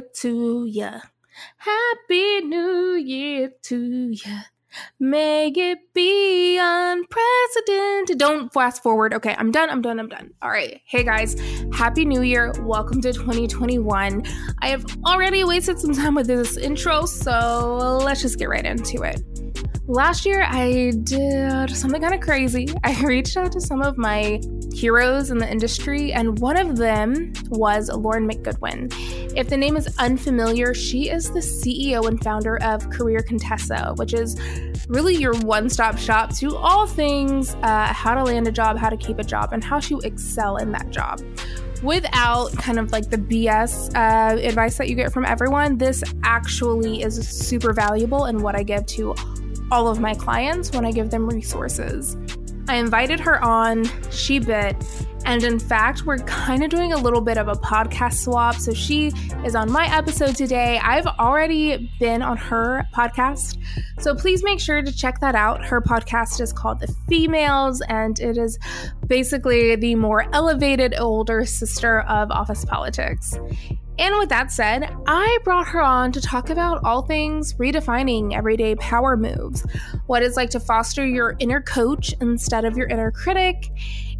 Year to ya. Happy New Year to ya. May it be unprecedented. Don't fast forward. Okay, I'm done. I'm done. I'm done. All right. Hey guys, Happy New Year. Welcome to 2021. I have already wasted some time with this intro, so let's just get right into it. Last year, I did something kind of crazy. I reached out to some of my heroes in the industry, and one of them was Lauren McGoodwin. If the name is unfamiliar, she is the CEO and founder of Career Contessa, which is really your one stop shop to all things uh, how to land a job, how to keep a job, and how to excel in that job without kind of like the BS uh, advice that you get from everyone, this actually is super valuable and what I give to all of my clients when I give them resources. I invited her on, she bit, and in fact, we're kind of doing a little bit of a podcast swap. So she is on my episode today. I've already been on her podcast. So please make sure to check that out. Her podcast is called The Femalist, and it is basically the more elevated older sister of office politics. And with that said, I brought her on to talk about all things redefining everyday power moves, what it's like to foster your inner coach instead of your inner critic,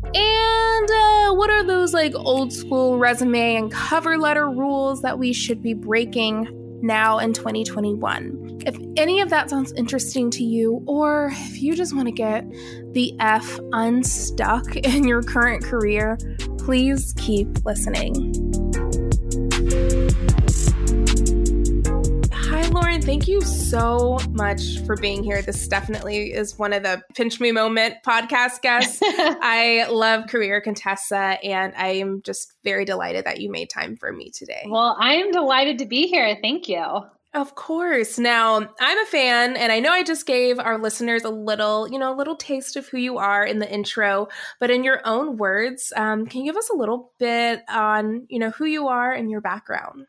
and uh, what are those like old school resume and cover letter rules that we should be breaking now in 2021. If any of that sounds interesting to you, or if you just want to get the F unstuck in your current career, please keep listening. Lauren, thank you so much for being here. This definitely is one of the pinch me moment podcast guests. I love Career Contessa, and I am just very delighted that you made time for me today. Well, I am delighted to be here. Thank you. Of course. Now, I'm a fan, and I know I just gave our listeners a little, you know, a little taste of who you are in the intro. But in your own words, um, can you give us a little bit on, you know, who you are and your background?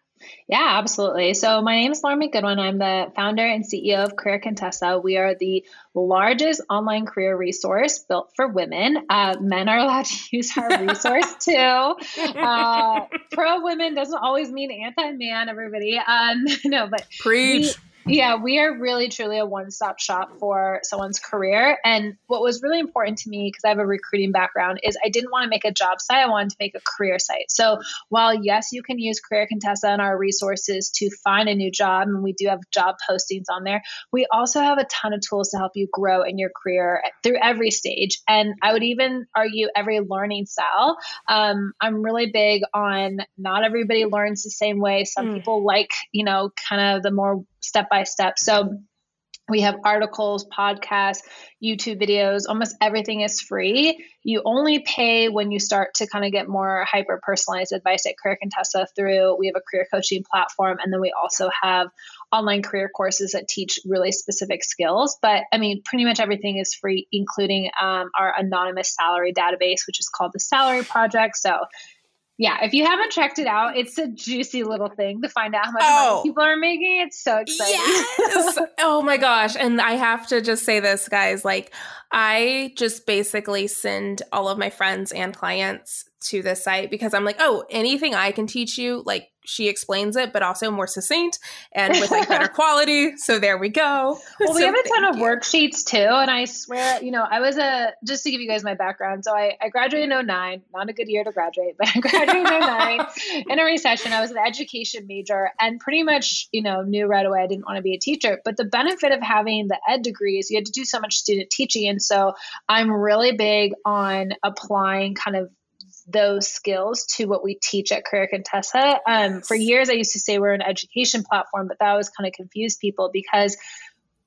Yeah, absolutely. So my name is Lauren McGoodwin. I'm the founder and CEO of Career Contessa. We are the largest online career resource built for women. Uh, men are allowed to use our resource too. Uh, pro women doesn't always mean anti man. Everybody, um, no, but preach. We, yeah, we are really truly a one stop shop for someone's career. And what was really important to me, because I have a recruiting background, is I didn't want to make a job site, I wanted to make a career site. So while, yes, you can use Career Contessa and our resources to find a new job, and we do have job postings on there, we also have a ton of tools to help you grow in your career through every stage. And I would even argue every learning style. Um, I'm really big on not everybody learns the same way. Some mm. people like, you know, kind of the more step by step. So we have articles, podcasts, YouTube videos, almost everything is free. You only pay when you start to kind of get more hyper personalized advice at Career Contessa through we have a career coaching platform and then we also have online career courses that teach really specific skills. But I mean, pretty much everything is free, including um, our anonymous salary database, which is called the Salary Project. So yeah, if you haven't checked it out, it's a juicy little thing to find out how much oh. money people are making. It's so exciting. Yes. oh my gosh. And I have to just say this, guys. Like, I just basically send all of my friends and clients to this site because I'm like, oh, anything I can teach you, like she explains it, but also more succinct and with like better quality. So there we go. Well, so we have a ton of you. worksheets too. And I swear, you know, I was a, just to give you guys my background. So I, I graduated in 09, not a good year to graduate, but I graduated in 09 in a recession. I was an education major and pretty much, you know, knew right away I didn't want to be a teacher. But the benefit of having the ed degree is you had to do so much student teaching. And so I'm really big on applying kind of those skills to what we teach at Career Contessa. Um, for years, I used to say we're an education platform, but that always kind of confused people because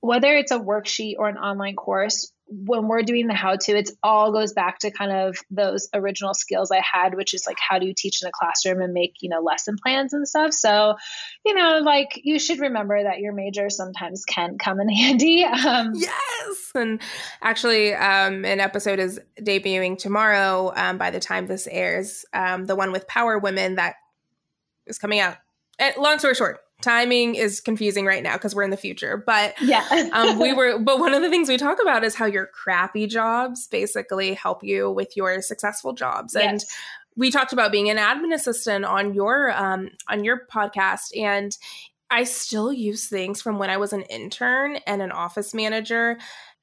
whether it's a worksheet or an online course, when we're doing the how to, it's all goes back to kind of those original skills I had, which is like how do you teach in a classroom and make, you know, lesson plans and stuff. So, you know, like you should remember that your major sometimes can come in handy. Um, yes. And actually, um, an episode is debuting tomorrow um, by the time this airs. Um, the one with Power Women that is coming out. And long story short, timing is confusing right now because we're in the future but yeah um, we were but one of the things we talk about is how your crappy jobs basically help you with your successful jobs yes. and we talked about being an admin assistant on your um, on your podcast, and I still use things from when I was an intern and an office manager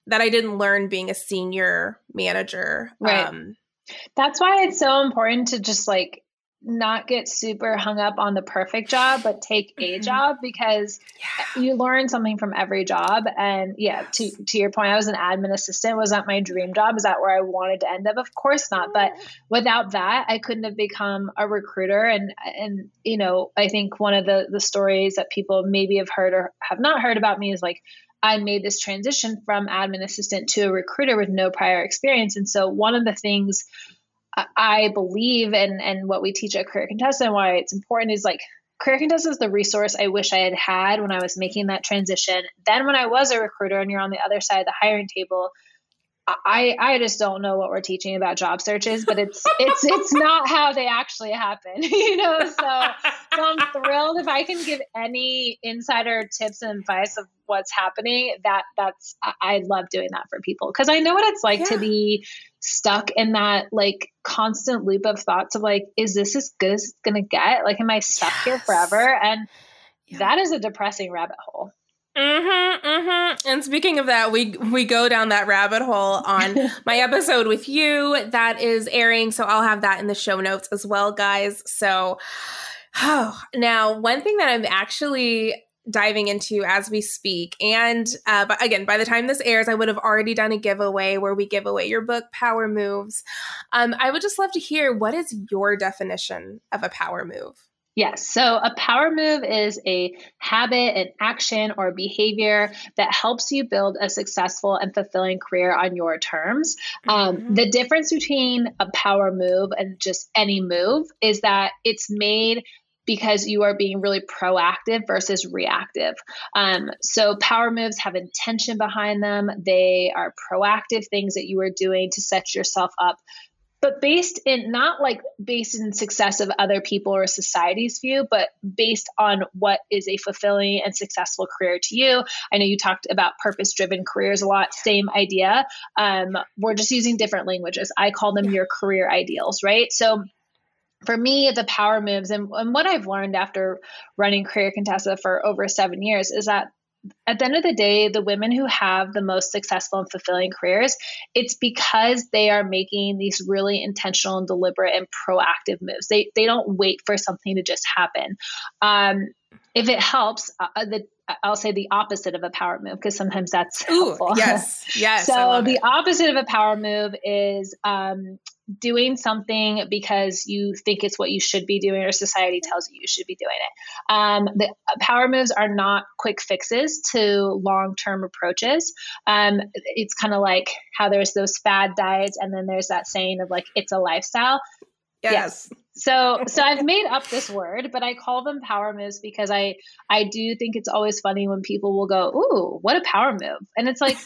that I didn't learn being a senior manager. Right. Um, That's why it's so important to just like not get super hung up on the perfect job, but take a mm-hmm. job because yeah. you learn something from every job. And yeah, to, to your point, I was an admin assistant. Was that my dream job? Is that where I wanted to end up? Of course not. But without that, I couldn't have become a recruiter. And, and, you know, I think one of the, the stories that people maybe have heard or have not heard about me is like, I made this transition from admin assistant to a recruiter with no prior experience. And so one of the things I believe and and what we teach at Career Contessa and why it's important is like Career Contessa is the resource I wish I had had when I was making that transition. Then when I was a recruiter and you're on the other side of the hiring table, I I just don't know what we're teaching about job searches, but it's it's it's not how they actually happen, you know. So, so I'm thrilled if I can give any insider tips and advice of what's happening. That that's I love doing that for people because I know what it's like yeah. to be stuck in that like constant loop of thoughts of like, is this as good as it's gonna get? Like, am I stuck yes. here forever? And yeah. that is a depressing rabbit hole. Mm-hmm, mm-hmm. And speaking of that, we we go down that rabbit hole on my episode with you that is airing. So I'll have that in the show notes as well, guys. So oh, now one thing that I'm actually diving into as we speak, and uh, but again, by the time this airs, I would have already done a giveaway where we give away your book, Power Moves. Um, I would just love to hear what is your definition of a power move. Yes. So a power move is a habit, an action, or behavior that helps you build a successful and fulfilling career on your terms. Um, mm-hmm. the difference between a power move and just any move is that it's made because you are being really proactive versus reactive. Um, so, power moves have intention behind them. They are proactive things that you are doing to set yourself up but based in not like based in success of other people or society's view, but based on what is a fulfilling and successful career to you. I know you talked about purpose driven careers a lot, same idea. Um, we're just using different languages. I call them your career ideals, right? So for me, the power moves and, and what I've learned after running Career Contessa for over seven years is that at the end of the day, the women who have the most successful and fulfilling careers, it's because they are making these really intentional and deliberate and proactive moves. They they don't wait for something to just happen. Um, if it helps, uh, uh the I'll say the opposite of a power move because sometimes that's Ooh, helpful. Yes, yes. so the it. opposite of a power move is um, doing something because you think it's what you should be doing or society tells you you should be doing it. Um, the power moves are not quick fixes to long term approaches. Um, it's kind of like how there's those fad diets and then there's that saying of like, it's a lifestyle. Yes. yes. So so I've made up this word, but I call them power moves because I I do think it's always funny when people will go, "Ooh, what a power move." And it's like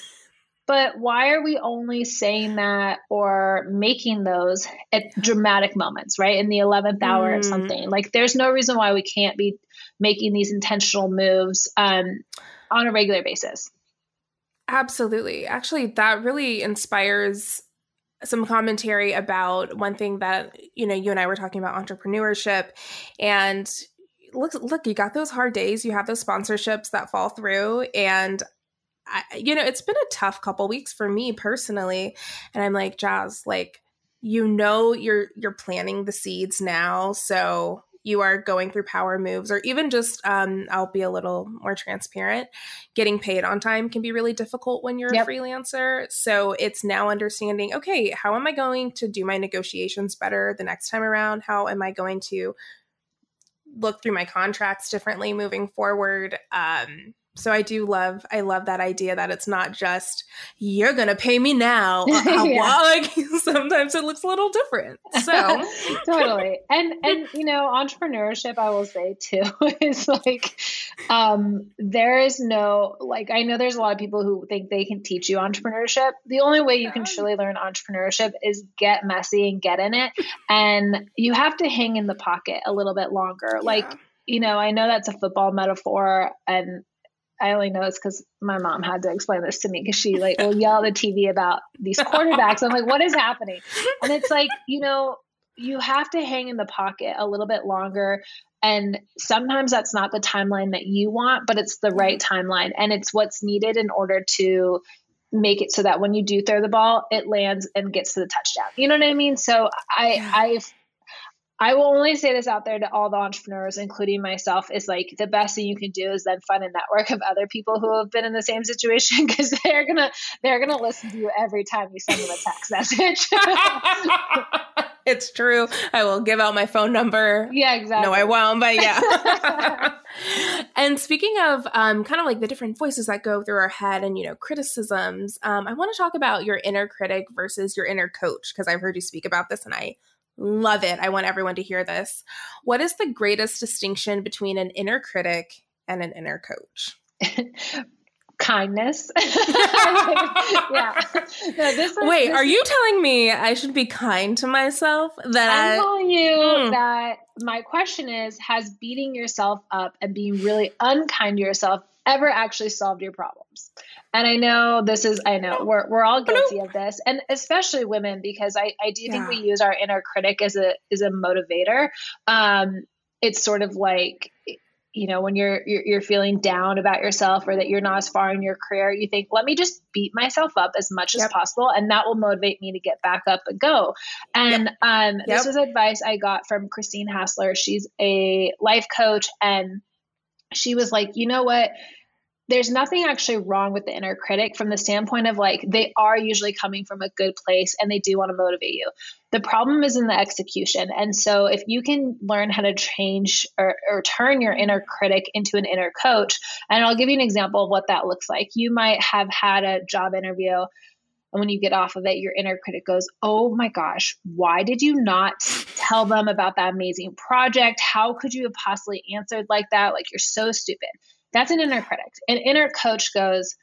but why are we only saying that or making those at dramatic moments, right? In the 11th hour mm. or something. Like there's no reason why we can't be making these intentional moves um, on a regular basis. Absolutely. Actually, that really inspires some commentary about one thing that you know you and I were talking about entrepreneurship and look look you got those hard days you have those sponsorships that fall through and I, you know it's been a tough couple weeks for me personally and I'm like Jazz like you know you're you're planting the seeds now so you are going through power moves or even just um, i'll be a little more transparent getting paid on time can be really difficult when you're yep. a freelancer so it's now understanding okay how am i going to do my negotiations better the next time around how am i going to look through my contracts differently moving forward um, so I do love I love that idea that it's not just you're gonna pay me now. Yeah. Like sometimes it looks a little different. So totally. And and you know, entrepreneurship I will say too is like um there is no like I know there's a lot of people who think they can teach you entrepreneurship. The only way you can truly learn entrepreneurship is get messy and get in it. And you have to hang in the pocket a little bit longer. Yeah. Like you know, I know that's a football metaphor and I only know this because my mom had to explain this to me because she like will yell at the TV about these quarterbacks. I'm like, what is happening? And it's like, you know, you have to hang in the pocket a little bit longer and sometimes that's not the timeline that you want but it's the right mm-hmm. timeline and it's what's needed in order to make it so that when you do throw the ball it lands and gets to the touchdown you know what i mean so i yeah. I will only say this out there to all the entrepreneurs, including myself, is like the best thing you can do is then find a network of other people who have been in the same situation because they're gonna they're gonna listen to you every time you send them a text message. it's true. I will give out my phone number. Yeah, exactly. No, I won't, but yeah. and speaking of um, kind of like the different voices that go through our head and, you know, criticisms, um, I want to talk about your inner critic versus your inner coach because I've heard you speak about this and I Love it. I want everyone to hear this. What is the greatest distinction between an inner critic and an inner coach? Kindness. yeah. No, Wait, are you telling me I should be kind to myself? That I'm I, telling you mm. that my question is Has beating yourself up and being really unkind to yourself ever actually solved your problems? And I know this is, I know we're, we're all guilty of this, and especially women, because I, I do yeah. think we use our inner critic as a as a motivator. Um, it's sort of like you know when you're, you're, you're feeling down about yourself or that you're not as far in your career you think let me just beat myself up as much yep. as possible and that will motivate me to get back up and go and yep. um, yep. this was advice i got from christine hassler she's a life coach and she was like you know what there's nothing actually wrong with the inner critic from the standpoint of like they are usually coming from a good place and they do want to motivate you. The problem is in the execution. And so if you can learn how to change or, or turn your inner critic into an inner coach, and I'll give you an example of what that looks like. You might have had a job interview and when you get off of it, your inner critic goes, Oh my gosh, why did you not tell them about that amazing project? How could you have possibly answered like that? Like, you're so stupid. That's an inner critic. An inner coach goes,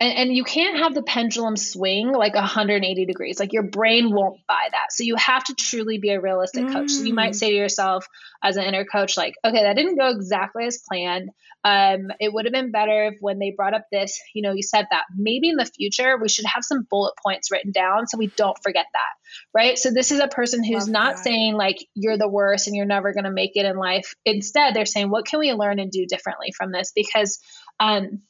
and, and you can't have the pendulum swing like 180 degrees. Like your brain won't buy that. So you have to truly be a realistic mm. coach. So you might mm. say to yourself as an inner coach, like, okay, that didn't go exactly as planned. Um, it would have been better if when they brought up this, you know, you said that. Maybe in the future we should have some bullet points written down so we don't forget that. Right. So this is a person who's Love not that. saying like you're the worst and you're never going to make it in life. Instead, they're saying, what can we learn and do differently from this? Because um,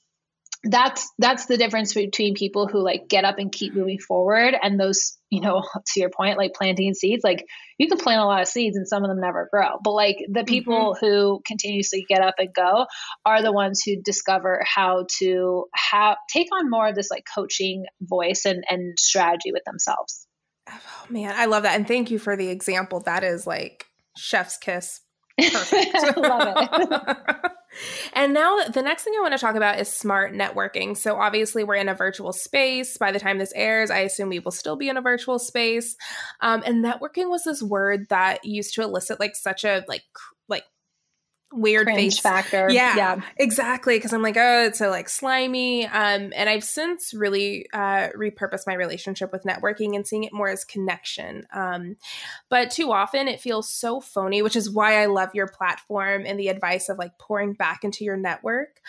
that's that's the difference between people who like get up and keep moving forward and those you know to your point like planting seeds. Like you can plant a lot of seeds and some of them never grow. But like the people mm-hmm. who continuously get up and go are the ones who discover how to have take on more of this like coaching voice and and strategy with themselves. Oh man. I love that. And thank you for the example. That is like chef's kiss. Perfect. Love it And now the next thing I want to talk about is smart networking. So obviously we're in a virtual space. By the time this airs, I assume we will still be in a virtual space. Um, and networking was this word that used to elicit like such a like like weird Cringe face factor. Yeah, yeah. exactly. Because I'm like, oh, it's so like slimy. Um, and I've since really uh, repurposed my relationship with networking and seeing it more as connection. Um, but too often it feels so phony, which is why I love your platform and the advice of like pouring back into your network.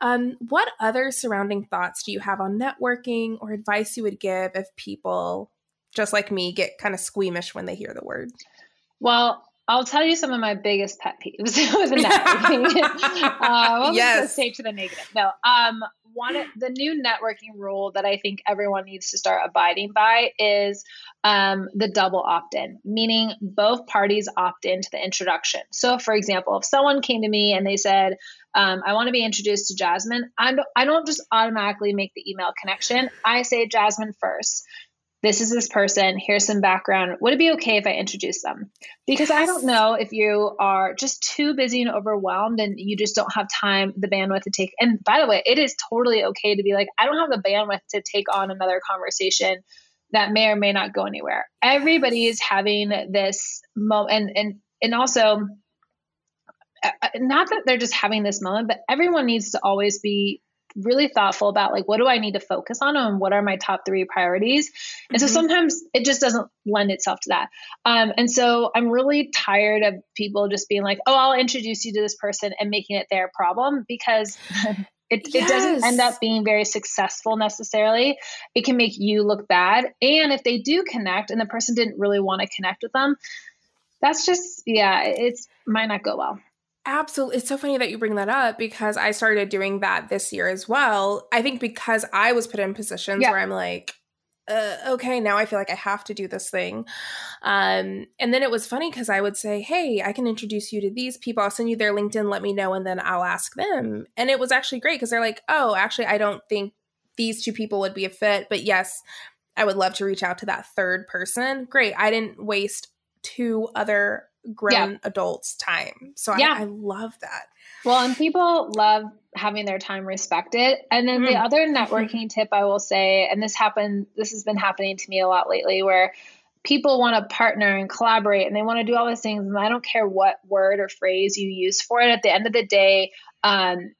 Um, what other surrounding thoughts do you have on networking or advice you would give if people just like me get kind of squeamish when they hear the word? Well, I'll tell you some of my biggest pet peeves with networking. uh, yes. say to the negative. No. Um, one the new networking rule that I think everyone needs to start abiding by is um, the double opt-in, meaning both parties opt into the introduction. So, for example, if someone came to me and they said, um, "I want to be introduced to Jasmine," I don't, I don't just automatically make the email connection. I say Jasmine first this is this person, here's some background. Would it be okay if I introduce them? Because. I don't know if you are just too busy and overwhelmed and you just don't have time, the bandwidth to take. And by the way, it is totally okay to be like, I don't have the bandwidth to take on another conversation that may or may not go anywhere. Everybody is having this moment and and and also uh, uh, not that they're just having this moment, but everyone needs to always be really thoughtful about like what do I need to focus on and what are my top three priorities. And mm-hmm. so sometimes it just doesn't lend itself to that. Um, and so I'm really tired of people just being like, oh, I'll introduce you to this person and making it their problem because It, yes. it doesn't end up being very successful necessarily. It can make you look bad. And if they do connect and the person didn't really want to connect with them, That's just yeah, it's might not go well. Absolutely. It's so funny that you bring that up because I started doing that this year as well. I think because I was put in positions yeah. where I'm like, uh, okay, now I feel like I have to do this thing. Um, and then it was funny because I would say, hey, I can introduce you to these people. I'll send you their LinkedIn, let me know, and then I'll ask them. And it was actually great because they're like, oh, actually, I don't think these two people would be a fit. But yes, I would love to reach out to that third person. Great. I didn't waste two other grown yeah. adults time. So yeah. I, I, love that. Well, and people love having their time respected. And then mm. the other networking tip I will say, and this happened, this has been happening to me a lot lately, where people want to partner and collaborate and they want to do all these things. And I don't care what word or phrase you use for it. At the end of the day, um,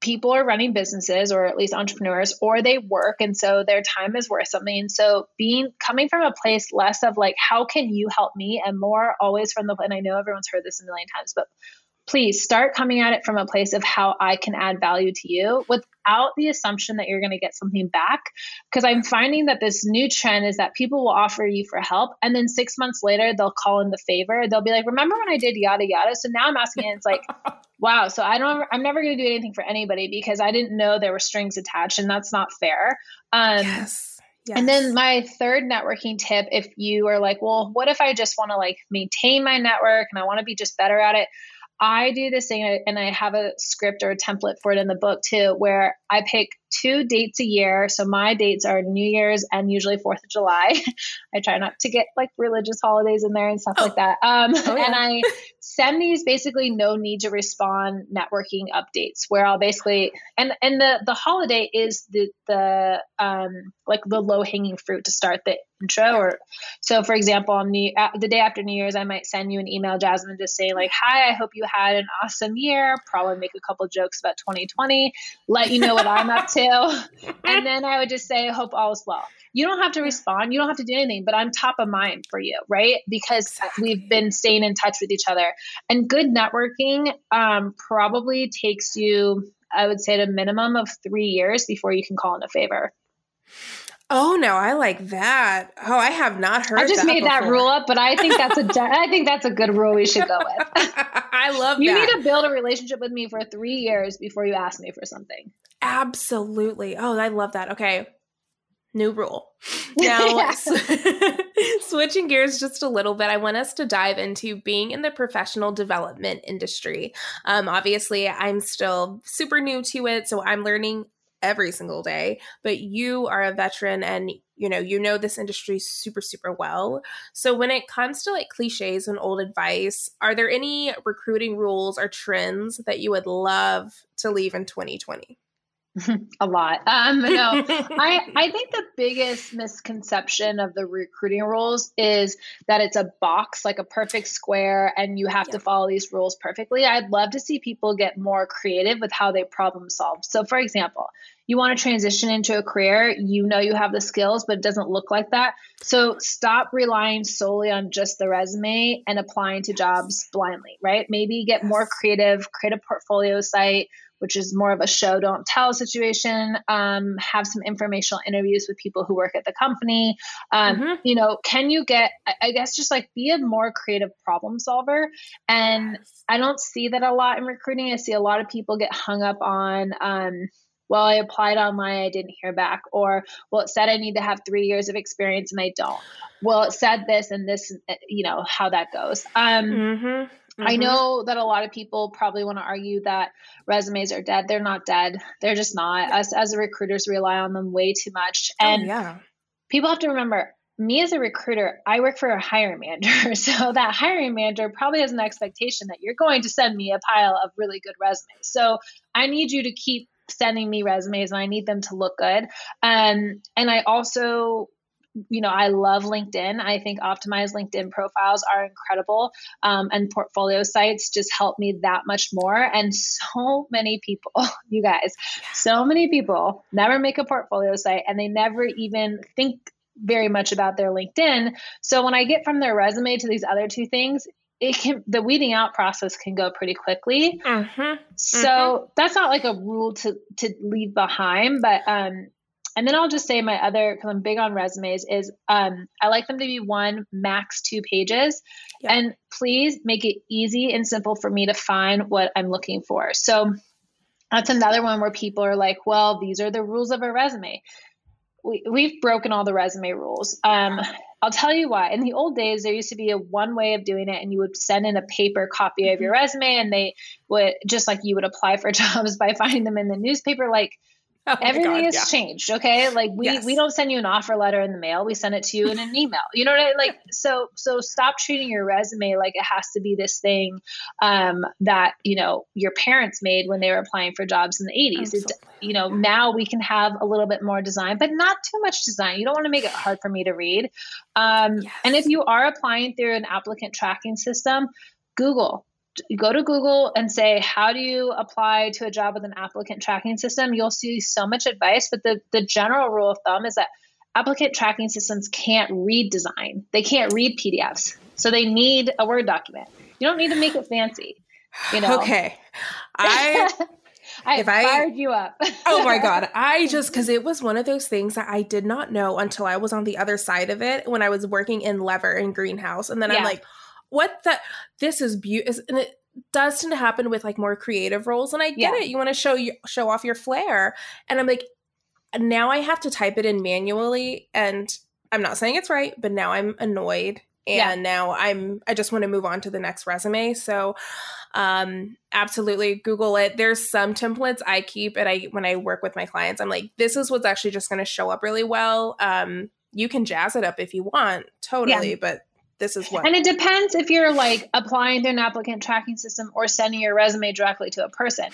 people are running businesses or at least entrepreneurs or they work and so their time is worth something. So being coming from a place less of like how can you help me and more always from the and i know everyone's heard this a million times but please start coming at it from a place of how I can add value to you without the assumption that you're going to get something back. Because I'm finding that this new trend is that people will offer you for help, and then six months later, they'll call in the favor. They'll be like, Remember when I did yada yada? So now I'm asking, and it's like, Wow, so I don't, I'm never going to do anything for anybody because I didn't know there were strings attached, and that's not fair. Um, yes. Yes. And then my third networking tip, if you are like, well, what if I just want to like maintain my network and I want to be just better at it? I do this thing, and I have a script or a template for it in the book too, where I pick two dates a year. So my dates are New Year's and usually Fourth of July. I try not to get like religious holidays in there and stuff oh. like that. Um, oh, yeah. And I send these basically no need to respond networking updates where I'll basically and and the the holiday is the the um like the low hanging fruit to start the intro or so for example on new uh, the day after new year's i might send you an email jasmine just saying like hi i hope you had an awesome year probably make a couple jokes about 2020 let you know what i'm up to and then i would just say hope all is well you don't have to respond you don't have to do anything but i'm top of mind for you right because exactly. we've been staying in touch with each other and good networking um, probably takes you i would say at a minimum of three years before you can call in a favor Oh no, I like that. Oh, I have not heard. I just that made before. that rule up, but I think that's a I think that's a good rule we should go with. I love. You that. need to build a relationship with me for three years before you ask me for something. Absolutely. Oh, I love that. Okay, new rule. Now, switching gears just a little bit, I want us to dive into being in the professional development industry. Um, obviously, I'm still super new to it, so I'm learning every single day but you are a veteran and you know you know this industry super super well so when it comes to like cliches and old advice are there any recruiting rules or trends that you would love to leave in 2020 a lot. Um, no, I, I think the biggest misconception of the recruiting rules is that it's a box, like a perfect square, and you have yeah. to follow these rules perfectly. I'd love to see people get more creative with how they problem solve. So, for example, you want to transition into a career, you know you have the skills, but it doesn't look like that. So, stop relying solely on just the resume and applying to jobs blindly, right? Maybe get more creative, create a portfolio site which is more of a show don't tell situation um, have some informational interviews with people who work at the company um, mm-hmm. you know can you get i guess just like be a more creative problem solver and yes. i don't see that a lot in recruiting i see a lot of people get hung up on um, well, I applied online, I didn't hear back. Or, well, it said I need to have three years of experience and I don't. Well, it said this and this, you know, how that goes. Um, mm-hmm. Mm-hmm. I know that a lot of people probably want to argue that resumes are dead. They're not dead. They're just not. Us as recruiters rely on them way too much. Oh, and oh, yeah. people have to remember me as a recruiter, I work for a hiring manager. So that hiring manager probably has an expectation that you're going to send me a pile of really good resumes. So I need you to keep sending me resumes and I need them to look good. Um, and I also you know, I love LinkedIn. I think optimized LinkedIn profiles are incredible. Um, and portfolio sites just help me that much more. And so many people, you guys, so many people never make a portfolio site and they never even think very much about their LinkedIn. So when I get from their resume to these other two things, it can the weeding out process can go pretty quickly. Mm-hmm. So mm-hmm. that's not like a rule to to leave behind, but um And then I'll just say my other, because I'm big on resumes, is um, I like them to be one, max two pages. Yeah. And please make it easy and simple for me to find what I'm looking for. So that's another one where people are like, well, these are the rules of a resume. We, we've broken all the resume rules. Um, I'll tell you why. In the old days, there used to be a one way of doing it, and you would send in a paper copy of your mm-hmm. resume, and they would just like you would apply for jobs by finding them in the newspaper. Like Oh Everything has yeah. changed. Okay. Like we, yes. we don't send you an offer letter in the mail. We send it to you in an email. You know what I mean? like? So, so stop treating your resume like it has to be this thing, um, that, you know, your parents made when they were applying for jobs in the eighties. You know, now we can have a little bit more design, but not too much design. You don't want to make it hard for me to read. Um, yes. and if you are applying through an applicant tracking system, Google, go to Google and say, How do you apply to a job with an applicant tracking system? You'll see so much advice, but the, the general rule of thumb is that applicant tracking systems can't read design, they can't read PDFs. So they need a Word document. You don't need to make it fancy. You know? Okay. I. I if fired I, you up. oh my god! I just because it was one of those things that I did not know until I was on the other side of it when I was working in Lever and Greenhouse, and then yeah. I'm like, what the this is beautiful and it does tend to happen with like more creative roles and i get yeah. it you want to show you show off your flair and i'm like now i have to type it in manually and i'm not saying it's right but now i'm annoyed and yeah. now i'm i just want to move on to the next resume so um absolutely google it there's some templates i keep and i when i work with my clients i'm like this is what's actually just going to show up really well um you can jazz it up if you want totally yeah. but this is what. And it depends if you're like applying to an applicant tracking system or sending your resume directly to a person.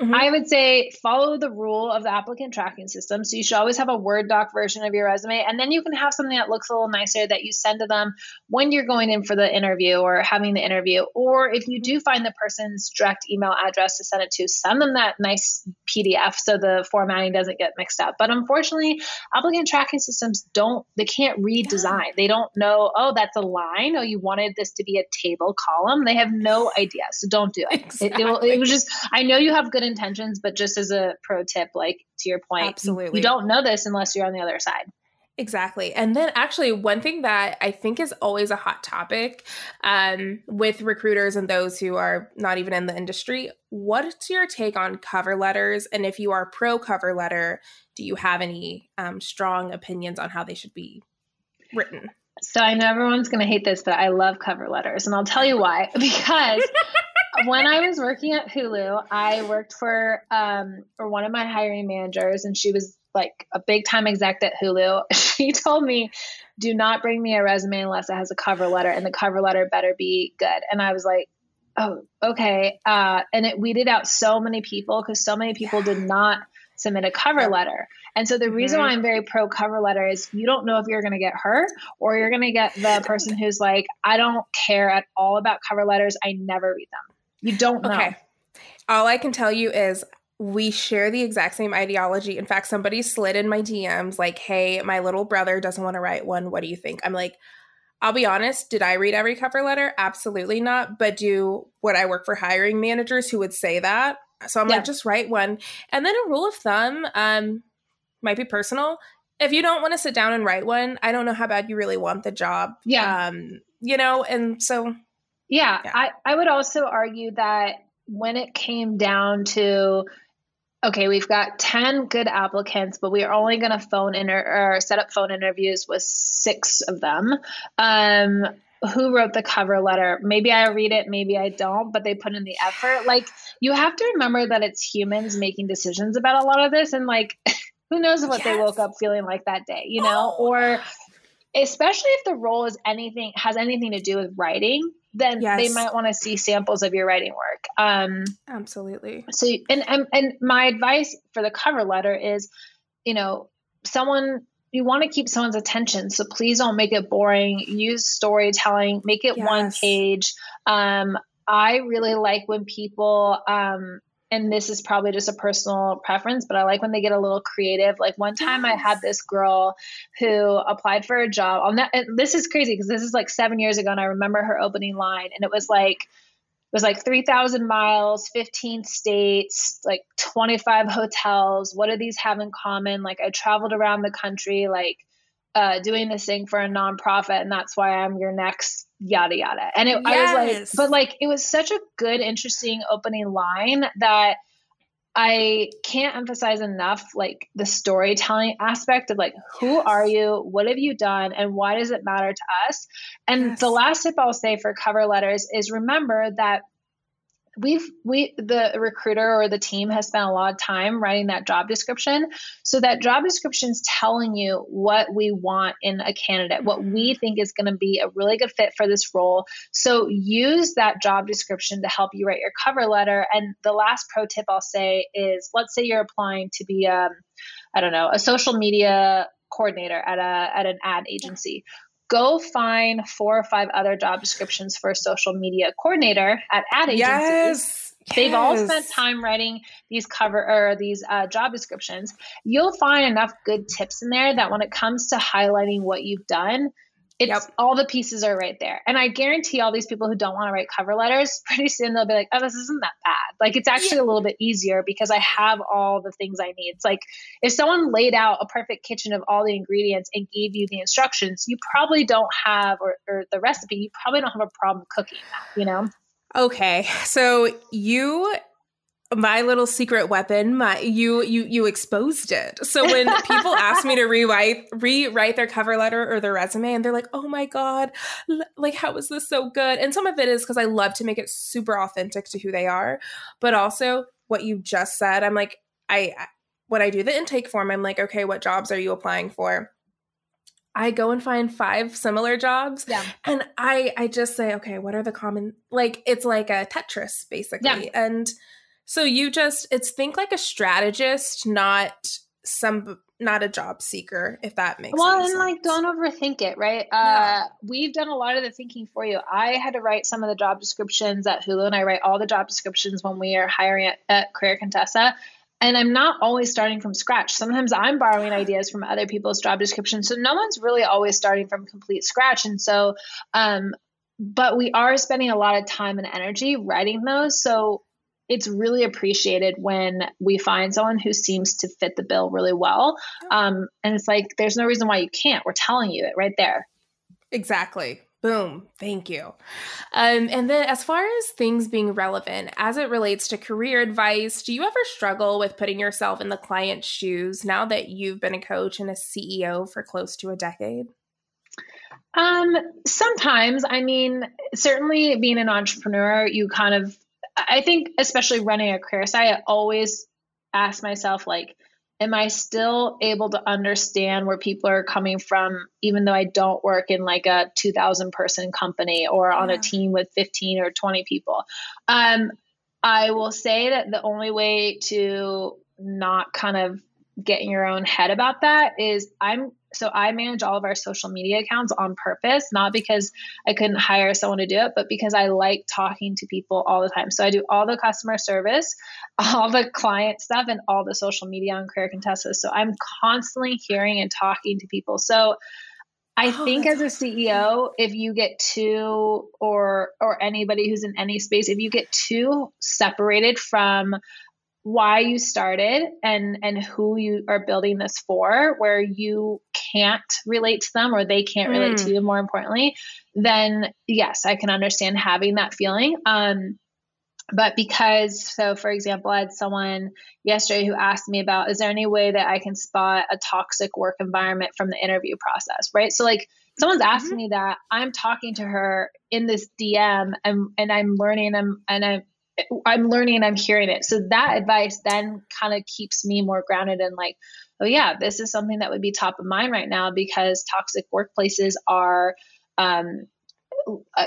Mm-hmm. I would say follow the rule of the applicant tracking system. So you should always have a Word doc version of your resume. And then you can have something that looks a little nicer that you send to them when you're going in for the interview or having the interview. Or if you do find the person's direct email address to send it to, send them that nice PDF so the formatting doesn't get mixed up. But unfortunately, applicant tracking systems don't, they can't read yeah. design. They don't know, oh, that's a line line. Oh, you wanted this to be a table column. They have no idea. So don't do it. Exactly. It, it, it, was just, I know you have good intentions, but just as a pro tip, like to your point, Absolutely. you don't know this unless you're on the other side. Exactly. And then actually one thing that I think is always a hot topic um, with recruiters and those who are not even in the industry, what's your take on cover letters? And if you are pro cover letter, do you have any um, strong opinions on how they should be written? So I know everyone's going to hate this, but I love cover letters. And I'll tell you why. Because when I was working at Hulu, I worked for um, for one of my hiring managers, and she was like a big time exec at Hulu. She told me, "Do not bring me a resume unless it has a cover letter, and the cover letter better be good." And I was like, "Oh, okay." Uh, and it weeded out so many people because so many people did not submit a cover letter. And so the mm-hmm. reason why I'm very pro cover letter is you don't know if you're going to get her or you're going to get the person who's like, I don't care at all about cover letters. I never read them. You don't know. Okay. All I can tell you is we share the exact same ideology. In fact, somebody slid in my DMs like, hey, my little brother doesn't want to write one. What do you think? I'm like, I'll be honest, did I read every cover letter? Absolutely not. But do would I work for hiring managers who would say that? So I'm yeah. like, just write one. And then a rule of thumb, um, might be personal. If you don't want to sit down and write one, I don't know how bad you really want the job. Yeah. Um, you know, and so yeah, yeah, I, I would also argue that when it came down to okay, we've got 10 good applicants, but we are only going to phone inter- or set up phone interviews with six of them. Um, who wrote the cover letter? Maybe I read it, maybe I don't, but they put in the effort. Like, you have to remember that it's humans making decisions about a lot of this. And, like, who knows what yes. they woke up feeling like that day, you know? Oh. Or especially if the role is anything has anything to do with writing, then yes. they might want to see samples of your writing work. Um, Absolutely. So, and, and and my advice for the cover letter is, you know, someone you want to keep someone's attention, so please don't make it boring. Use storytelling, make it yes. one page. Um, I really like when people um, and this is probably just a personal preference, but I like when they get a little creative. Like one time. I had this girl who applied for a job. I'll this is crazy because this is like seven years ago, and I remember her opening line, and it was like, it was like 3,000 miles, 15 states, like 25 hotels. What do these have in common? Like I traveled around the country, like uh, doing this thing for a nonprofit, and that's why I'm your next yada yada. And it, yes. I was like, but like it was such a good, interesting opening line that I can't emphasize enough like the storytelling aspect of like who yes. are you, what have you done, and why does it matter to us? And yes. the last tip I'll say for cover letters is remember that we've we the recruiter or the team has spent a lot of time writing that job description. So that job description is telling you what we want in a candidate what we think is going to be a really good fit for this role. So use that job description to help you write your cover letter. And the last pro tip i'll say is let's say you're applying to be um, i don't know a social media coordinator at a at an ad agency go find four or five other job descriptions for a social media coordinator at ad agencies. Yes. They've all spent time writing these cover or these uh, job descriptions. You'll find enough good tips in there that when it comes to highlighting what you've done, it's yep. all the pieces are right there. And I guarantee all these people who don't want to write cover letters, pretty soon they'll be like, oh, this isn't that bad. Like it's actually yeah. a little bit easier because I have all the things I need. It's like if someone laid out a perfect kitchen of all the ingredients and gave you the instructions, you probably don't have, or, or the recipe, you probably don't have a problem cooking that, you know? Okay. So you my little secret weapon my you you you exposed it so when people ask me to rewrite rewrite their cover letter or their resume and they're like oh my god like how is this so good and some of it is because i love to make it super authentic to who they are but also what you just said i'm like i when i do the intake form i'm like okay what jobs are you applying for I go and find five similar jobs. Yeah. And I I just say, okay, what are the common like it's like a Tetris basically. Yeah. And so you just it's think like a strategist, not some not a job seeker, if that makes sense. well, and sense. like don't overthink it, right? Uh we've done a lot of the thinking for you. I had to write some of the job descriptions at Hulu and I write all the job descriptions when we are hiring at, at Career Contessa. And I'm not always starting from scratch. Sometimes I'm borrowing ideas from other people's job descriptions. So no one's really always starting from complete scratch. And so um but we are spending a lot of time and energy writing those. So it's really appreciated when we find someone who seems to fit the bill really well. Um, and it's like, there's no reason why you can't. We're telling you it right there. Exactly. Boom. Thank you. Um, and then, as far as things being relevant as it relates to career advice, do you ever struggle with putting yourself in the client's shoes now that you've been a coach and a CEO for close to a decade? Um, sometimes, I mean, certainly being an entrepreneur, you kind of I think especially running a career site, I always ask myself like, am I still able to understand where people are coming from, even though I don't work in like a 2000 person company or on yeah. a team with 15 or 20 people? Um, I will say that the only way to not kind of get in your own head about that is I'm so I manage all of our social media accounts on purpose, not because I couldn't hire someone to do it, but because I like talking to people all the time. So I do all the customer service, all the client stuff, and all the social media on Career Contessa. So I'm constantly hearing and talking to people. So I oh, think as a CEO, if you get too or or anybody who's in any space, if you get too separated from why you started and and who you are building this for where you can't relate to them or they can't relate mm. to you more importantly then yes i can understand having that feeling um but because so for example i had someone yesterday who asked me about is there any way that i can spot a toxic work environment from the interview process right so like someone's asking mm-hmm. me that i'm talking to her in this dm and and i'm learning and, and i'm I'm learning and I'm hearing it. So that advice then kind of keeps me more grounded and like, oh yeah, this is something that would be top of mind right now because toxic workplaces are um,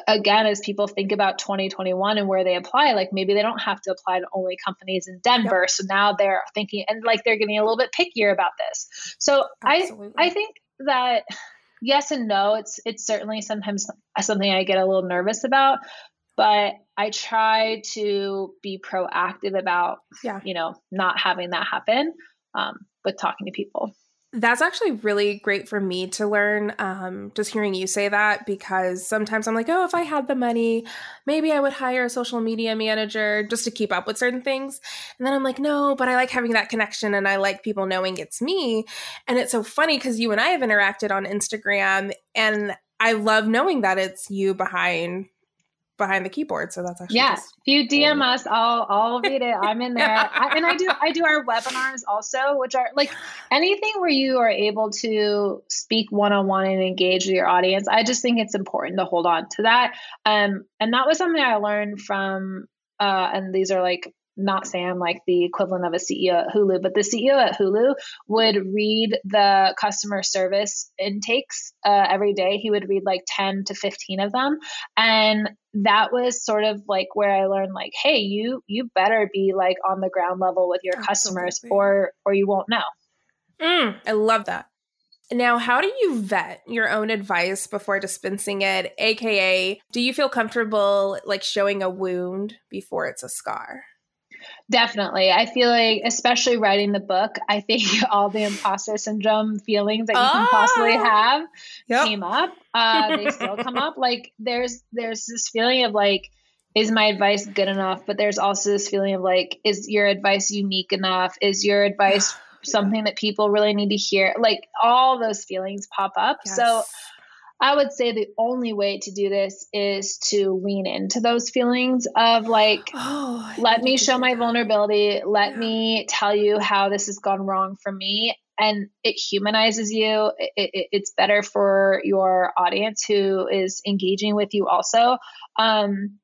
again as people think about 2021 and where they apply like maybe they don't have to apply to only companies in denver yep. so now they're thinking and like they're getting a little bit pickier about this so Absolutely. i i think that yes and no it's it's certainly sometimes something i get a little nervous about but I try to be proactive about, yeah. you know, not having that happen um, with talking to people. That's actually really great for me to learn. Um, just hearing you say that because sometimes I'm like, oh, if I had the money, maybe I would hire a social media manager just to keep up with certain things. And then I'm like, no, but I like having that connection and I like people knowing it's me. And it's so funny because you and I have interacted on Instagram and I love knowing that it's you behind behind the keyboard. So that's actually yeah. If you DM us, I'll I'll read it. I'm in there, I, and I do I do our webinars also, which are like anything where you are able to speak one on one and engage with your audience. I just think it's important to hold on to that. Um, and that was something I learned from. Uh, and these are like not Sam, like the equivalent of a CEO at Hulu, but the CEO at Hulu would read the customer service intakes uh, every day. He would read like 10 to 15 of them. And that was sort of like where I learned like, hey, you you better be like on the ground level with your Absolutely. customers or or you won't know. Mm, I love that. Now, how do you vet your own advice before dispensing it? AKA, do you feel comfortable like showing a wound before it's a scar? Definitely. I feel like, especially writing the book, I think all the imposter syndrome feelings that you can possibly ah! have yep. came up. Uh, they still come up. Like there's there's this feeling of like, is my advice good enough? But there's also this feeling of like, is your advice unique enough? Is your advice something that people really need to hear? Like all those feelings pop up. Yes. So I would say the only way to do this is to lean into those feelings of like, oh, let me show my vulnerability. Let yeah. me tell you how this has gone wrong for me. And it humanizes you. It, it, it's better for your audience who is engaging with you also. Um,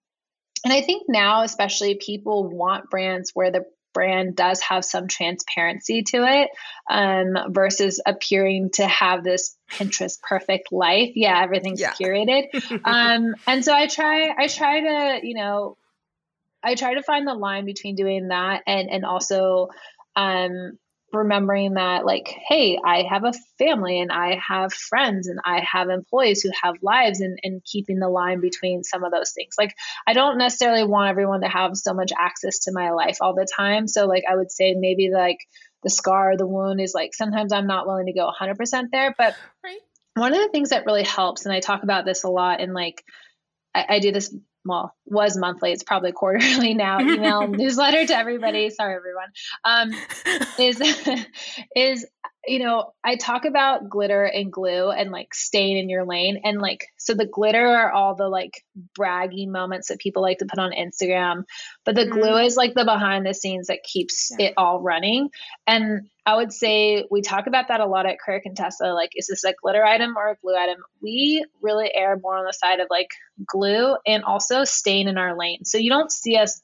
and I think now, especially, people want brands where the brand does have some transparency to it um, versus appearing to have this Pinterest perfect life. Yeah, everything's yeah. curated. um, and so I try, I try to, you know, I try to find the line between doing that and and also um, remembering that like hey i have a family and i have friends and i have employees who have lives and, and keeping the line between some of those things. Like i don't necessarily want everyone to have so much access to my life all the time. So like i would say maybe like the scar the wound is like sometimes i'm not willing to go 100% there. But right. one of the things that really helps and i talk about this a lot in like I, I do this well was monthly. It's probably quarterly now email newsletter to everybody. Sorry everyone. Um, is is you know i talk about glitter and glue and like staying in your lane and like so the glitter are all the like braggy moments that people like to put on instagram but the mm-hmm. glue is like the behind the scenes that keeps yeah. it all running and I would say we talk about that a lot at Career Contessa. Like, is this a glitter item or a glue item? We really err more on the side of like glue and also staying in our lane. So you don't see us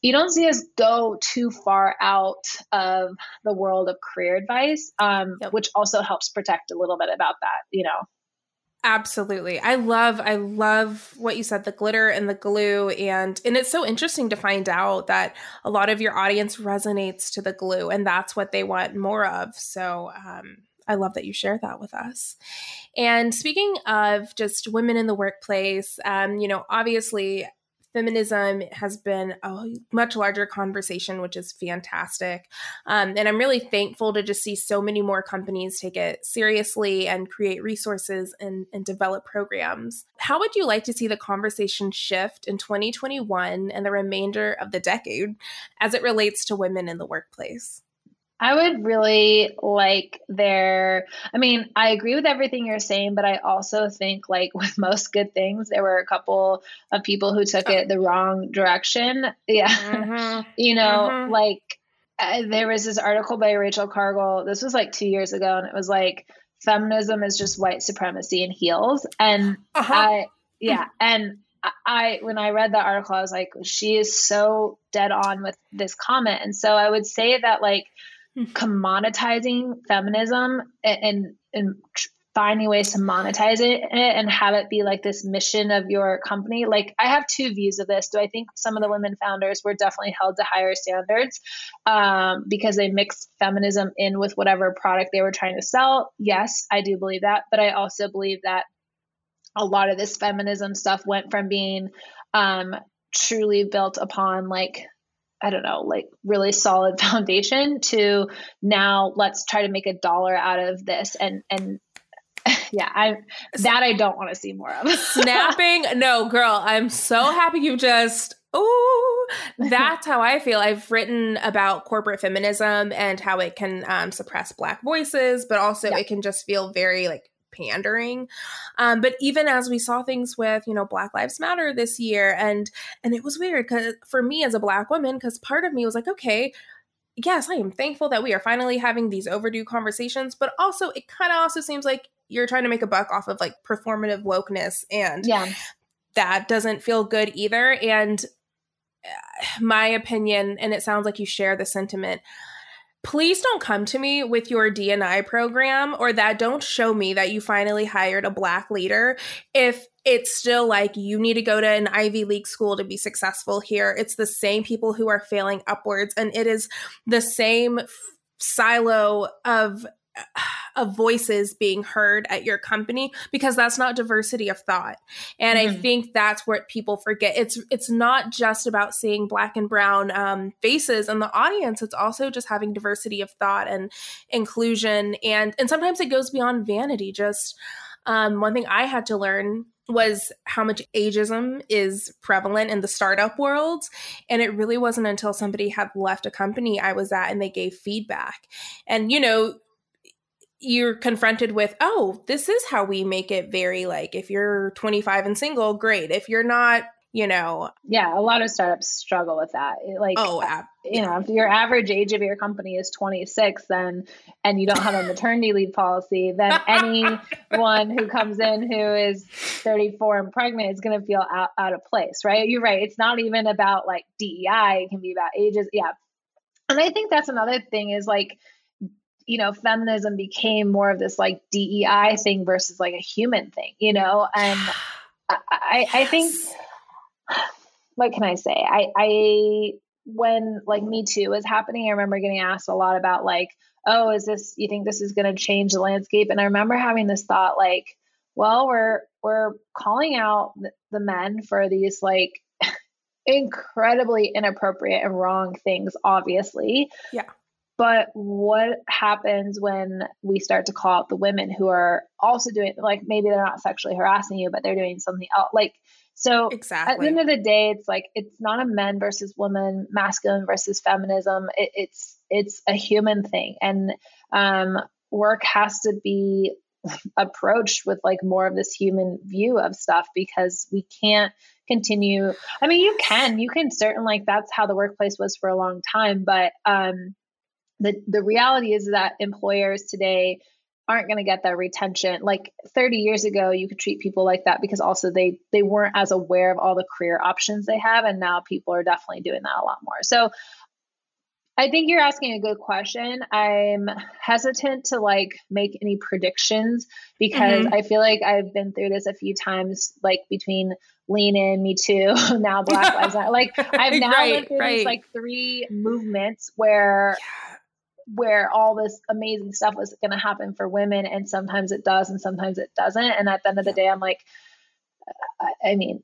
you don't see us go too far out of the world of career advice, um, yep. which also helps protect a little bit about that, you know. Absolutely. I love I love what you said the glitter and the glue and and it's so interesting to find out that a lot of your audience resonates to the glue and that's what they want more of. So um I love that you share that with us. And speaking of just women in the workplace, um, you know, obviously feminism has been a much larger conversation, which is fantastic. Um, and I'm really thankful to just see so many more companies take it seriously and create resources and, and develop programs. How would you like to see the conversation shift in 2021 and the remainder of the decade as it relates to women in the workplace? I would really like their. I mean, I agree with everything you're saying, but I also think, like with most good things, there were a couple of people who took it the wrong direction. Yeah. Mm-hmm. you know, mm-hmm. like uh, there was this article by Rachel Cargle. This was like two years ago, and it was like, feminism is just white supremacy in heels. And uh-huh. I, yeah. And I, when I read that article, I was like, she is so dead on with this comment. And so I would say that, like, commoditizing feminism and, and finding ways to monetize it and have it be like this mission of your company. Like I have two views of this. Do I think some of the women founders were definitely held to higher standards um, because they mixed feminism in with whatever product they were trying to sell? Yes, I do believe that. But I also believe that a lot of this feminism stuff went from being um, truly built upon like I don't know, like really solid foundation to now let's try to make a dollar out of this and and yeah, I that I don't want to see more of. Snapping, no, girl, I'm so happy you just oh that's how i feel i've written about corporate feminism and how it can um, suppress black voices but also yeah. it can just feel very like pandering. Um, but even as we saw things with you know black lives matter this year and and it was weird because for me as a black woman because part of me was like okay yes i am thankful that we are finally having these overdue conversations but also it kind of also seems like you're trying to make a buck off of like performative wokeness and yeah. that doesn't feel good either and uh, my opinion and it sounds like you share the sentiment please don't come to me with your D&I program or that don't show me that you finally hired a black leader if it's still like you need to go to an Ivy League school to be successful here. It's the same people who are failing upwards and it is the same f- silo of uh, of voices being heard at your company because that's not diversity of thought and mm-hmm. i think that's what people forget it's it's not just about seeing black and brown um, faces in the audience it's also just having diversity of thought and inclusion and and sometimes it goes beyond vanity just um, one thing i had to learn was how much ageism is prevalent in the startup world. And it really wasn't until somebody had left a company I was at and they gave feedback. And, you know, you're confronted with, oh, this is how we make it very like if you're 25 and single, great. If you're not, you know. Yeah, a lot of startups struggle with that. Like, oh, ab- you know, if your average age of your company is 26, then and you don't have a maternity leave policy, then anyone who comes in who is 34 and pregnant is going to feel out, out of place, right? You're right. It's not even about like DEI, it can be about ages. Yeah. And I think that's another thing is like, you know, feminism became more of this like DEI thing versus like a human thing, you know? And I, I, I think, what can I say? I, I, when like Me Too was happening, I remember getting asked a lot about like, oh, is this, you think this is going to change the landscape? And I remember having this thought like, well, we're, we're calling out the men for these like incredibly inappropriate and wrong things, obviously. Yeah. But what happens when we start to call out the women who are also doing like maybe they're not sexually harassing you, but they're doing something else? Like so exactly. at the end of the day, it's like it's not a men versus women, masculine versus feminism. It, it's it's a human thing, and um, work has to be approached with like more of this human view of stuff because we can't continue. I mean, you can, you can certainly like that's how the workplace was for a long time, but um, the the reality is that employers today aren't going to get that retention like 30 years ago you could treat people like that because also they they weren't as aware of all the career options they have and now people are definitely doing that a lot more so I think you're asking a good question. I'm hesitant to like make any predictions because mm-hmm. I feel like I've been through this a few times, like between Lean In, Me Too, now Black Lives Matter. Like I've now right, lived through right. these like three movements where yeah where all this amazing stuff was going to happen for women and sometimes it does and sometimes it doesn't and at the end of the day i'm like i, mean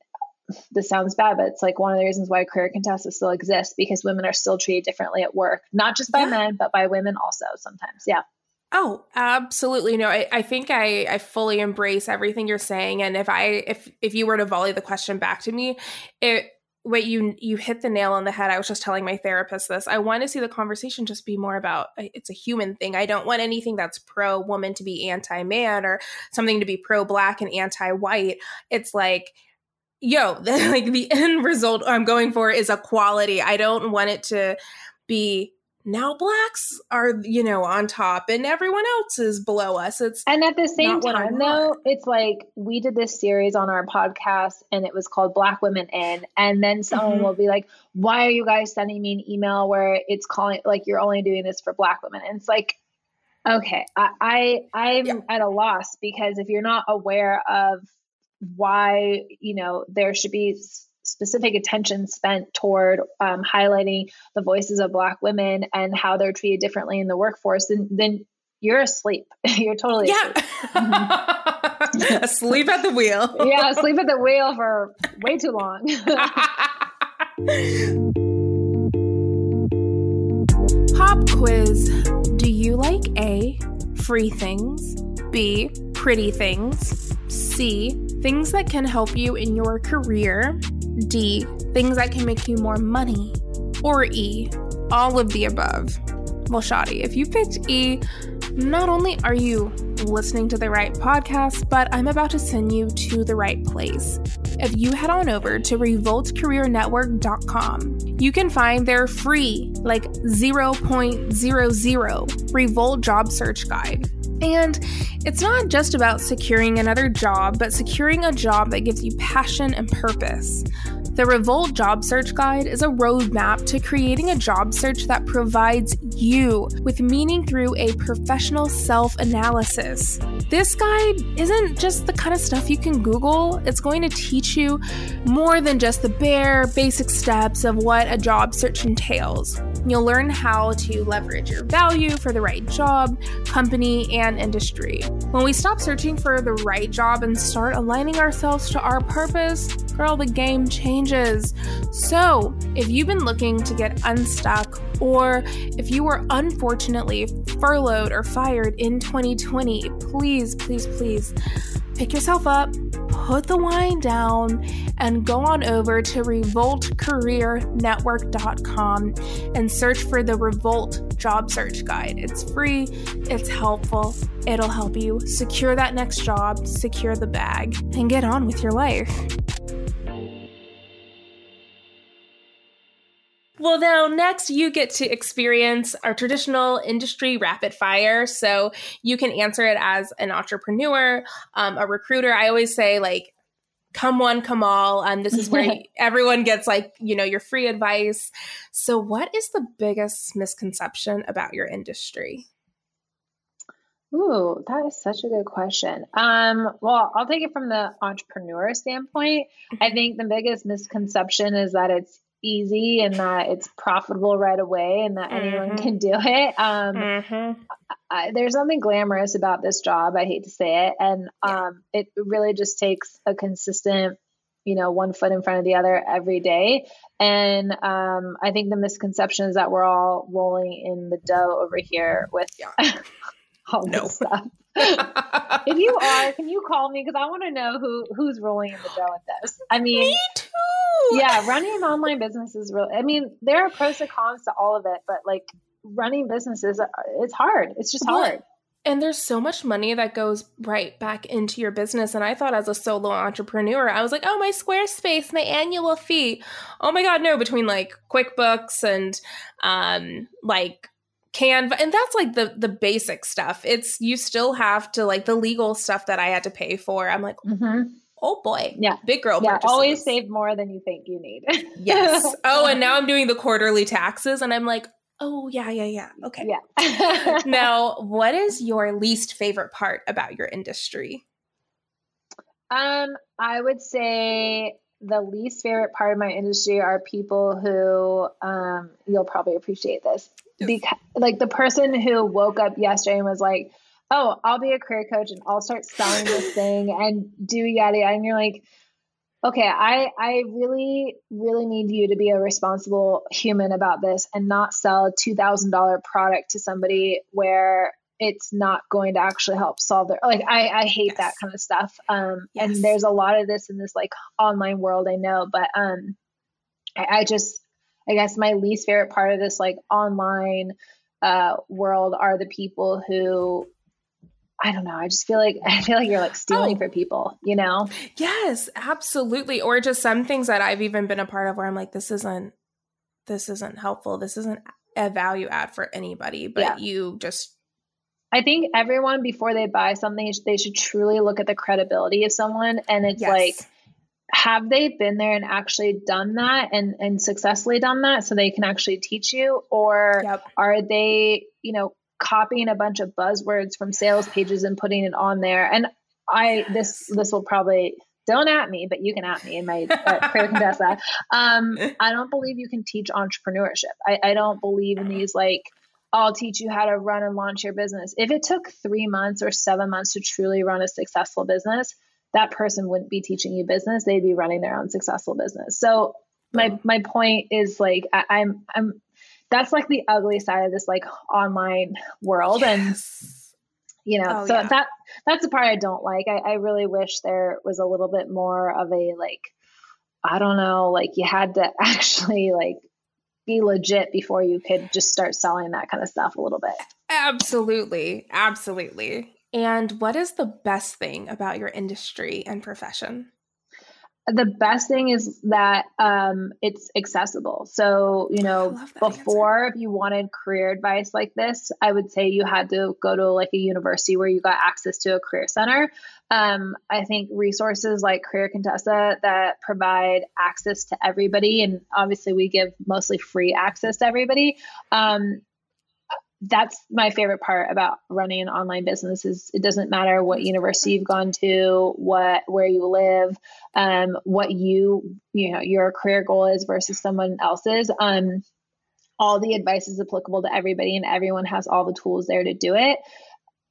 this sounds bad but it's like one of the reasons why Career Contessa still exist because women are still treated differently at work not just by yeah. men but by women also sometimes yeah Oh, absolutely. No, I, I think I, I fully embrace everything you're saying. And if I if if you were to volley the question back to me, it wait you you hit the nail on the head. I was just telling my therapist this. I want to see the conversation just be more about uh, it's a human thing. I don't want anything that's pro woman to be anti man or something to be pro black and anti white it's like yo the, like the end result i'm going for is equality. I don't want it to be now blacks are you know on top and everyone else is below us it's and at the same time though it's like we did this series on our podcast and it was called black women in and then someone mm-hmm. will be like why are you guys sending me an email where it's calling like you're only doing this for black women and it's like okay i, I i'm yeah. at a loss because if you're not aware of why you know there should be specific attention spent toward um, highlighting the voices of Black women and how they're treated differently in the workforce, then, then you're asleep. you're totally yeah. asleep. asleep at the wheel. yeah, asleep at the wheel for way too long. Pop quiz. Do you like A, free things, B, pretty things, C, things that can help you in your career, D, things that can make you more money, or E, all of the above? Well, Shadi, if you picked E, not only are you listening to the right podcast, but I'm about to send you to the right place. If you head on over to revoltcareernetwork.com, you can find their free, like 0.00 Revolt job search guide. And it's not just about securing another job, but securing a job that gives you passion and purpose. The Revolt Job Search Guide is a roadmap to creating a job search that provides you with meaning through a professional self analysis. This guide isn't just the kind of stuff you can Google, it's going to teach you more than just the bare basic steps of what a job search entails. You'll learn how to leverage your value for the right job, company, and industry. When we stop searching for the right job and start aligning ourselves to our purpose, girl, the game changes. So, if you've been looking to get unstuck, or if you were unfortunately furloughed or fired in 2020, please, please, please pick yourself up, put the wine down, and go on over to revoltcareernetwork.com and search for the Revolt Job Search Guide. It's free, it's helpful, it'll help you secure that next job, secure the bag, and get on with your life. Well, now next you get to experience our traditional industry rapid fire. So you can answer it as an entrepreneur, um, a recruiter. I always say, like, come one, come all. And um, this is where everyone gets, like, you know, your free advice. So, what is the biggest misconception about your industry? Ooh, that is such a good question. Um, well, I'll take it from the entrepreneur standpoint. I mm-hmm. think the biggest misconception is that it's easy and that it's profitable right away and that mm-hmm. anyone can do it. Um, mm-hmm. I, there's something glamorous about this job. I hate to say it. And um, it really just takes a consistent, you know, one foot in front of the other every day. And um, I think the misconception is that we're all rolling in the dough over here with yeah. all this no. stuff. if you are, can you call me? Because I want to know who who's rolling in the dough with this. I mean, me too. Yeah, running an online business is really. I mean, there are pros and cons to all of it, but like running businesses, it's hard. It's just hard. And there's so much money that goes right back into your business. And I thought as a solo entrepreneur, I was like, oh, my Squarespace, my annual fee. Oh my God, no, between like QuickBooks and um, like Canva, and that's like the the basic stuff. It's you still have to like the legal stuff that I had to pay for. I'm like, mm-hmm. oh boy, yeah, big girl. Yeah, purchases. always save more than you think you need. yes. Oh, and now I'm doing the quarterly taxes, and I'm like, oh yeah, yeah, yeah. Okay. Yeah. now, what is your least favorite part about your industry? Um, I would say the least favorite part of my industry are people who um, you'll probably appreciate this because like the person who woke up yesterday and was like, "Oh, I'll be a career coach and I'll start selling this thing and do yada yada," and you're like, "Okay, I I really really need you to be a responsible human about this and not sell a two thousand dollar product to somebody where." It's not going to actually help solve their like I, I hate yes. that kind of stuff. Um yes. and there's a lot of this in this like online world I know, but um I, I just I guess my least favorite part of this like online uh, world are the people who I don't know. I just feel like I feel like you're like stealing oh. for people, you know? Yes, absolutely. Or just some things that I've even been a part of where I'm like, this isn't this isn't helpful. This isn't a value add for anybody, but yeah. you just I think everyone before they buy something, they should truly look at the credibility of someone. And it's yes. like have they been there and actually done that and and successfully done that so they can actually teach you or yep. are they you know copying a bunch of buzzwords from sales pages and putting it on there and i this this will probably don't at me but you can at me and my uh, contest that um i don't believe you can teach entrepreneurship I, I don't believe in these like I'll teach you how to run and launch your business. If it took three months or seven months to truly run a successful business, that person wouldn't be teaching you business they'd be running their own successful business. So my my point is like I, i'm i'm that's like the ugly side of this like online world yes. and you know oh, so yeah. that that's the part i don't like. I, I really wish there was a little bit more of a like i don't know like you had to actually like be legit before you could just start selling that kind of stuff a little bit. Absolutely. Absolutely and what is the best thing about your industry and profession the best thing is that um, it's accessible. So, you know, before, answer. if you wanted career advice like this, I would say you had to go to like a university where you got access to a career center. Um, I think resources like Career Contessa that provide access to everybody, and obviously we give mostly free access to everybody, um, that's my favorite part about running an online business is it doesn't matter what university you've gone to what where you live um, what you you know your career goal is versus someone else's. Um, all the advice is applicable to everybody and everyone has all the tools there to do it,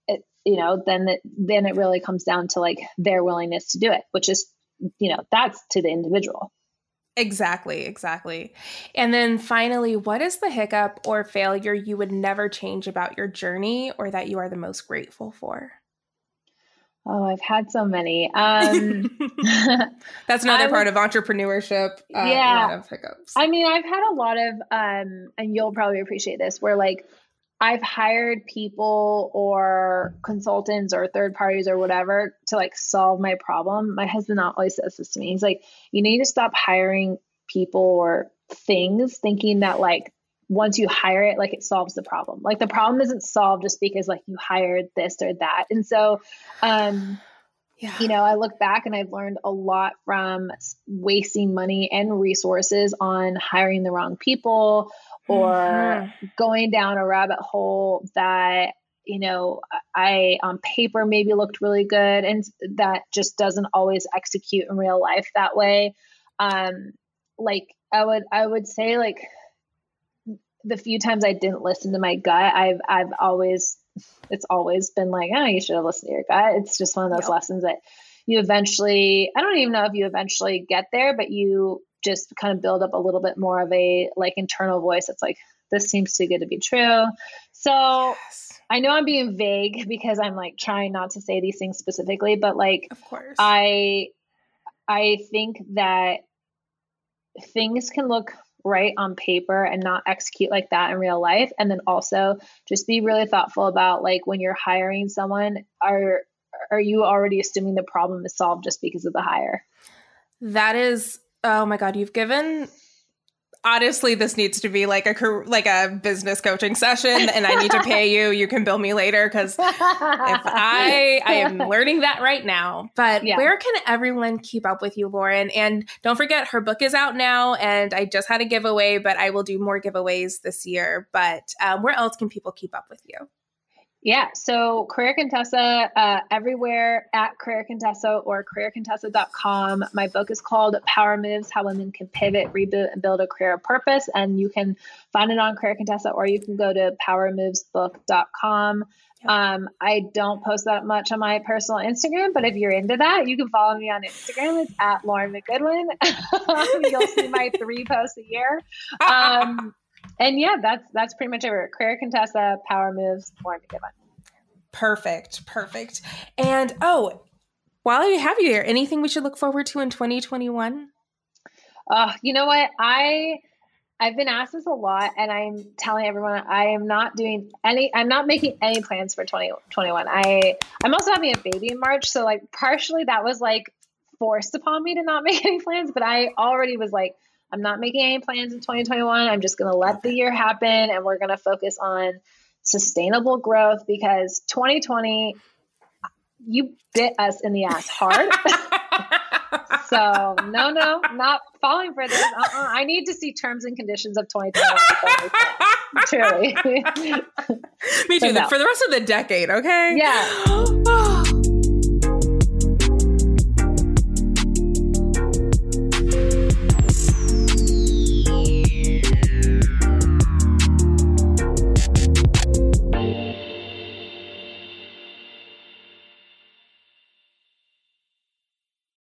it you know then it, then it really comes down to like their willingness to do it which is you know that's to the individual Exactly, exactly. And then finally, what is the hiccup or failure you would never change about your journey or that you are the most grateful for? Oh, I've had so many. Um, That's another part of entrepreneurship. Uh, yeah. hiccups. I mean, I've had a lot of, um, and you'll probably appreciate this, where like I've hired people or consultants or third parties or whatever to like solve my problem. My husband always says this to me. He's like, you need to stop hiring people or things thinking that like once you hire it, like it solves the problem. Like the problem isn't solved just because like you hired this or that. And so, um, yeah. you know, I look back and I've learned a lot from wasting money and resources on hiring the wrong people or mm-hmm. going down a rabbit hole that you know i on paper maybe looked really good and that just doesn't always execute in real life that way um like i would i would say like the few times i didn't listen to my gut i've i've always it's always been like oh you should have listened to your gut it's just one of those yep. lessons that you eventually i don't even know if you eventually get there but you just kind of build up a little bit more of a like internal voice that's like this seems too good to be true so yes. i know i'm being vague because i'm like trying not to say these things specifically but like of course i i think that things can look right on paper and not execute like that in real life. And then also just be really thoughtful about like when you're hiring someone are are you already assuming the problem is solved just because of the hire? That is Oh my god, you've given honestly this needs to be like a like a business coaching session and i need to pay you. You can bill me later because if i i am learning that right now. But yeah. where can everyone keep up with you lauren? And don't forget her book is out now and i just had a giveaway but i will do more giveaways this year. But um, where else can people keep up with you yeah, so Career Contessa uh, everywhere at Career Contessa or careercontessa.com. My book is called Power Moves How Women Can Pivot, Reboot, and Build a Career of Purpose. And you can find it on Career Contessa or you can go to powermovesbook.com. Um, I don't post that much on my personal Instagram, but if you're into that, you can follow me on Instagram. It's at Lauren McGoodwin. You'll see my three posts a year. Um, and yeah, that's that's pretty much it. Career Contessa, Power Moves, more to give on. Perfect, perfect. And oh, while I have you here, anything we should look forward to in 2021? Uh, you know what? I I've been asked this a lot, and I'm telling everyone I am not doing any. I'm not making any plans for 2021. I I'm also having a baby in March, so like partially that was like forced upon me to not make any plans. But I already was like, I'm not making any plans in 2021. I'm just going to let the year happen and we're going to focus on sustainable growth because 2020, you bit us in the ass hard. so, no, no, not falling for this. Uh-uh. I need to see terms and conditions of 2021. Truly. Me too. No. For the rest of the decade, okay? Yeah. Oh,